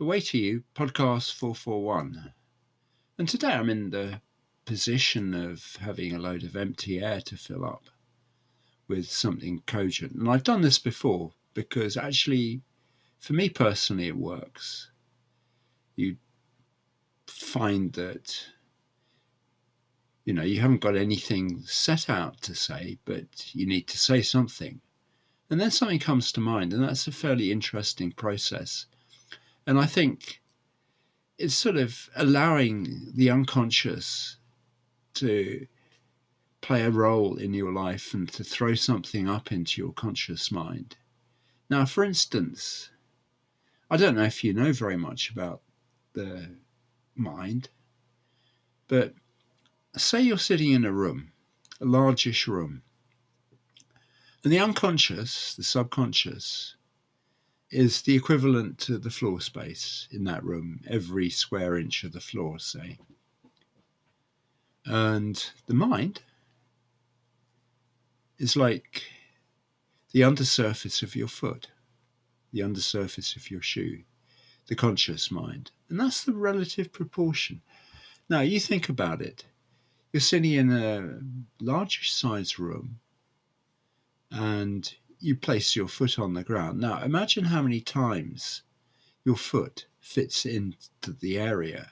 The Way to You, podcast 441. And today I'm in the position of having a load of empty air to fill up with something cogent. And I've done this before because actually, for me personally, it works. You find that you know you haven't got anything set out to say but you need to say something and then something comes to mind and that's a fairly interesting process and i think it's sort of allowing the unconscious to play a role in your life and to throw something up into your conscious mind now for instance i don't know if you know very much about the mind. But say you're sitting in a room, a largish room, and the unconscious, the subconscious, is the equivalent to the floor space in that room, every square inch of the floor, say. And the mind is like the undersurface of your foot, the undersurface of your shoe the conscious mind. And that's the relative proportion. Now, you think about it. You're sitting in a large size room and you place your foot on the ground. Now, imagine how many times your foot fits into the area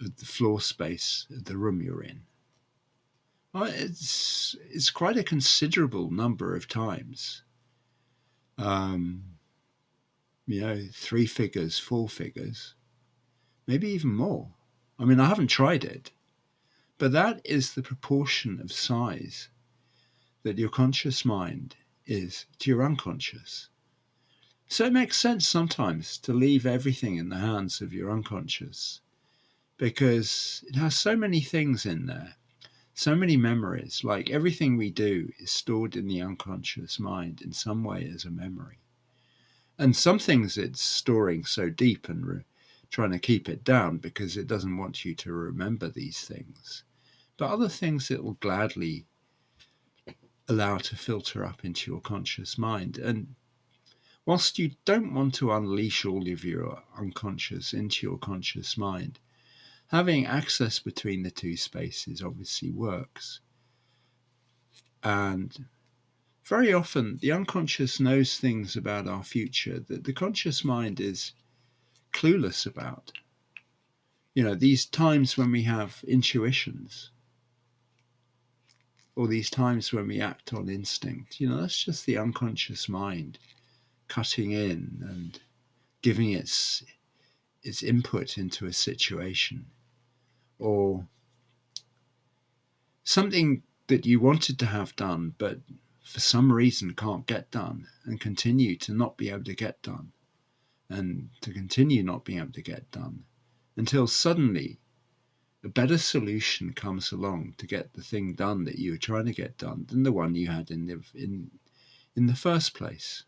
of the floor space of the room you're in. Well, it's, it's quite a considerable number of times. Um, you know, three figures, four figures, maybe even more. I mean, I haven't tried it, but that is the proportion of size that your conscious mind is to your unconscious. So it makes sense sometimes to leave everything in the hands of your unconscious because it has so many things in there, so many memories. Like everything we do is stored in the unconscious mind in some way as a memory. And some things it's storing so deep and re- trying to keep it down because it doesn't want you to remember these things. But other things it will gladly allow to filter up into your conscious mind. And whilst you don't want to unleash all of your unconscious into your conscious mind, having access between the two spaces obviously works. And very often the unconscious knows things about our future that the conscious mind is clueless about. You know, these times when we have intuitions, or these times when we act on instinct, you know, that's just the unconscious mind cutting in and giving its its input into a situation. Or something that you wanted to have done but for some reason can't get done and continue to not be able to get done. And to continue not being able to get done until suddenly a better solution comes along to get the thing done that you were trying to get done than the one you had in the in in the first place.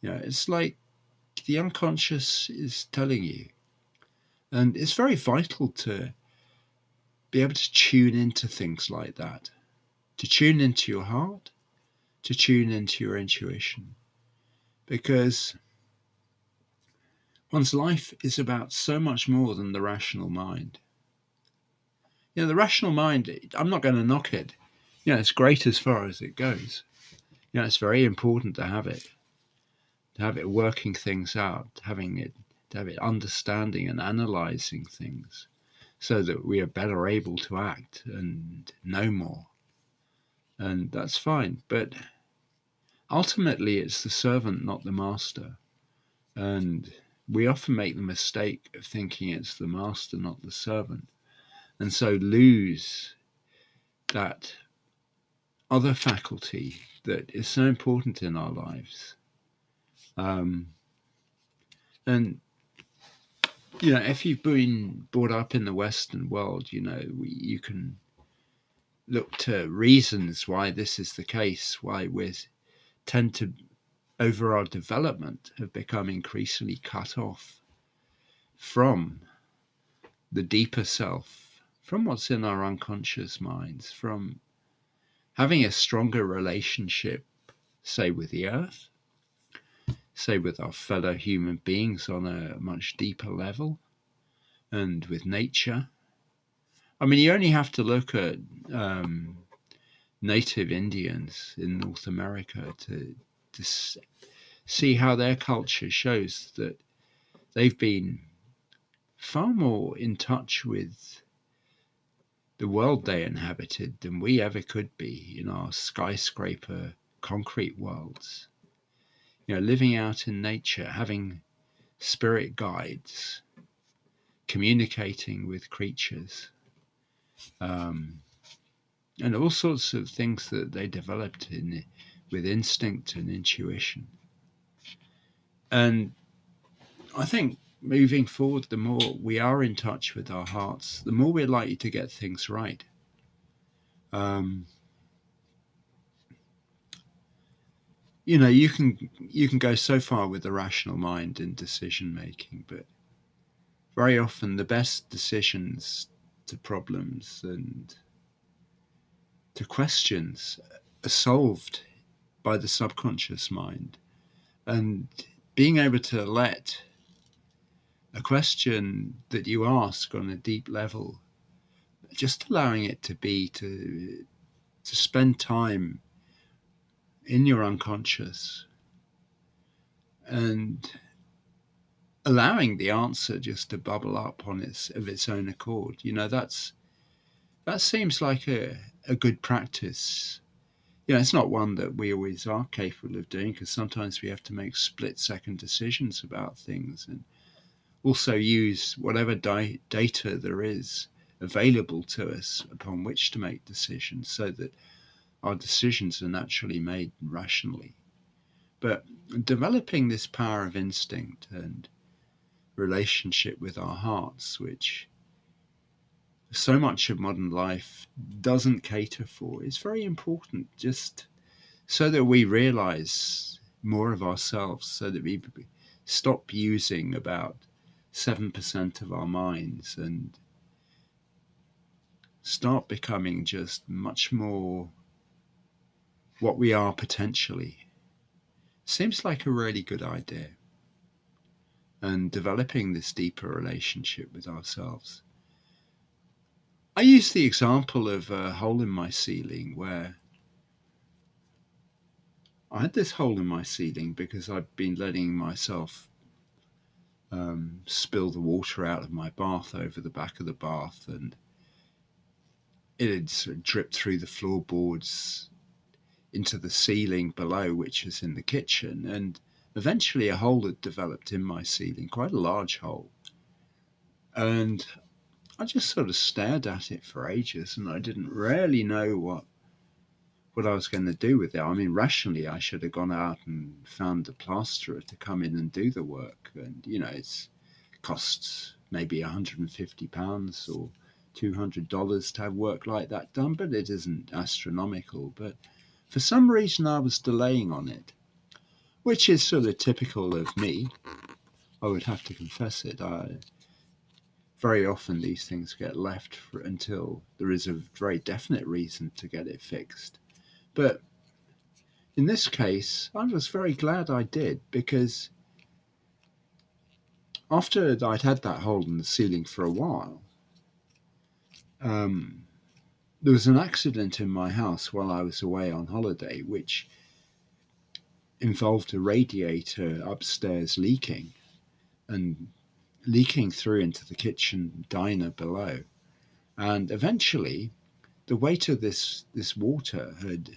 You know, it's like the unconscious is telling you. And it's very vital to be able to tune into things like that, to tune into your heart, to tune into your intuition because one's life is about so much more than the rational mind. You know, the rational mind, I'm not going to knock it. You know, it's great as far as it goes. You know, it's very important to have it, to have it working things out, having it, to have it understanding and analyzing things so that we are better able to act and know more. And that's fine. But ultimately it's the servant, not the master. And we often make the mistake of thinking it's the master, not the servant, and so lose that other faculty that is so important in our lives. Um, and you know, if you've been brought up in the Western world, you know, we, you can look to reasons why this is the case, why we're tend to, over our development, have become increasingly cut off from the deeper self, from what's in our unconscious minds, from having a stronger relationship, say, with the earth, say, with our fellow human beings on a much deeper level and with nature. I mean, you only have to look at um, native Indians in North America to, to see how their culture shows that they've been far more in touch with the world they inhabited than we ever could be in our skyscraper concrete worlds. You know, living out in nature, having spirit guides, communicating with creatures, um, and all sorts of things that they developed in with instinct and intuition. And I think moving forward, the more we are in touch with our hearts, the more we're likely to get things right. Um, you know, you can you can go so far with the rational mind in decision making, but very often the best decisions to problems and to questions are solved by the subconscious mind, and being able to let a question that you ask on a deep level, just allowing it to be to to spend time in your unconscious and allowing the answer just to bubble up on its of its own accord. You know, that's that seems like a, a good practice. You know, it's not one that we always are capable of doing because sometimes we have to make split second decisions about things and also use whatever di- data there is available to us upon which to make decisions so that our decisions are naturally made rationally. But developing this power of instinct and relationship with our hearts, which so much of modern life doesn't cater for, is very important just so that we realize more of ourselves, so that we stop using about 7% of our minds and start becoming just much more what we are potentially. Seems like a really good idea. And developing this deeper relationship with ourselves. I use the example of a hole in my ceiling where I had this hole in my ceiling because I'd been letting myself um, spill the water out of my bath over the back of the bath, and it had sort of dripped through the floorboards into the ceiling below, which is in the kitchen, and eventually a hole had developed in my ceiling, quite a large hole. And I just sort of stared at it for ages, and I didn't really know what what I was going to do with it. I mean, rationally, I should have gone out and found a plasterer to come in and do the work. And, you know, it costs maybe £150 or $200 to have work like that done, but it isn't astronomical. But for some reason, I was delaying on it, which is sort of typical of me. I would have to confess it. I, very often these things get left for, until there is a very definite reason to get it fixed. But in this case, I was very glad I did because after I'd had that hole in the ceiling for a while, um, there was an accident in my house while I was away on holiday, which involved a radiator upstairs leaking and leaking through into the kitchen diner below. And eventually, the weight of this, this water had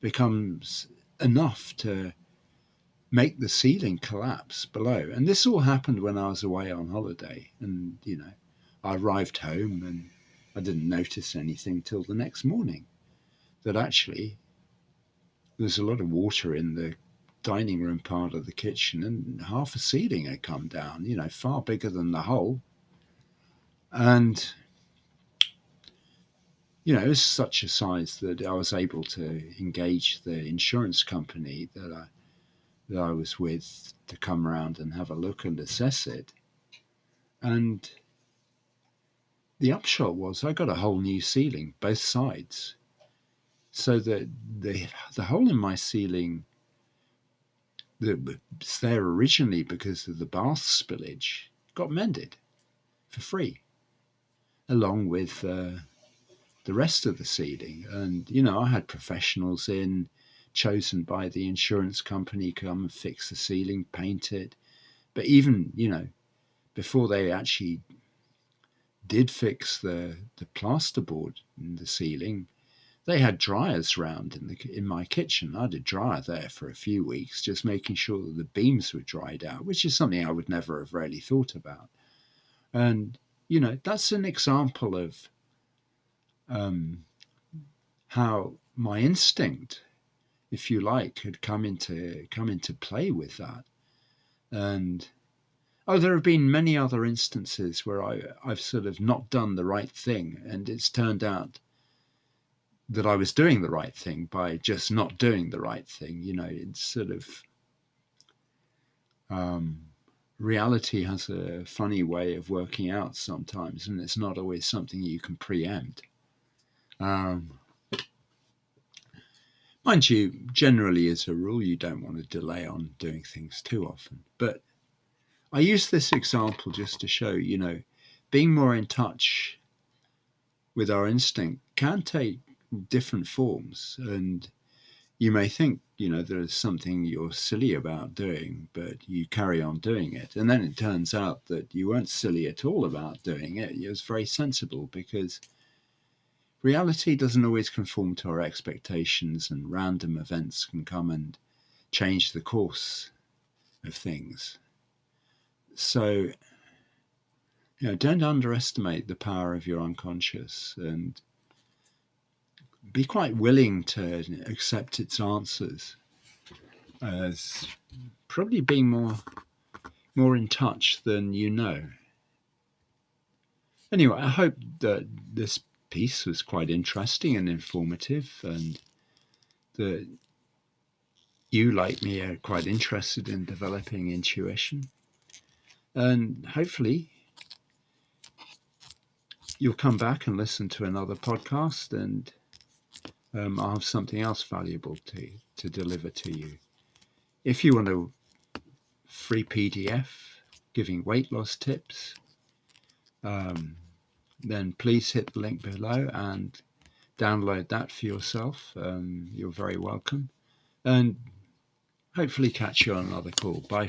becomes enough to make the ceiling collapse below. And this all happened when I was away on holiday. And, you know, I arrived home and I didn't notice anything till the next morning that actually there's a lot of water in the dining room part of the kitchen and half a ceiling had come down, you know, far bigger than the hole. And you know, it was such a size that I was able to engage the insurance company that I that I was with to come around and have a look and assess it. And the upshot was I got a whole new ceiling, both sides. So that the the hole in my ceiling that was there originally because of the bath spillage got mended for free, along with uh, the rest of the ceiling. And, you know, I had professionals in chosen by the insurance company come and fix the ceiling, paint it. But even, you know, before they actually did fix the, the plasterboard in the ceiling, they had dryers round in the in my kitchen. I had a dryer there for a few weeks, just making sure that the beams were dried out, which is something I would never have really thought about. And you know, that's an example of um, how my instinct, if you like, had come into come into play with that. And oh, there have been many other instances where I I've sort of not done the right thing, and it's turned out that I was doing the right thing by just not doing the right thing. You know, it's sort of um, reality has a funny way of working out sometimes, and it's not always something you can preempt. Um, mind you, generally, as a rule, you don't want to delay on doing things too often. But I use this example just to show, you know, being more in touch with our instinct can take different forms. And you may think, you know, there's something you're silly about doing, but you carry on doing it. And then it turns out that you weren't silly at all about doing it. It was very sensible because reality doesn't always conform to our expectations, and random events can come and change the course of things. So, you know, don't underestimate the power of your unconscious and be quite willing to accept its answers as probably being more more in touch than you know. Anyway, I hope that this piece was quite interesting and informative, and that you, like me, are quite interested in developing intuition. And hopefully, you'll come back and listen to another podcast, and um, I'll have something else valuable to, to deliver to you. If you want a free PDF giving weight loss tips, um, then please hit the link below and download that for yourself. Um, you're very welcome. And hopefully catch you on another call. Bye.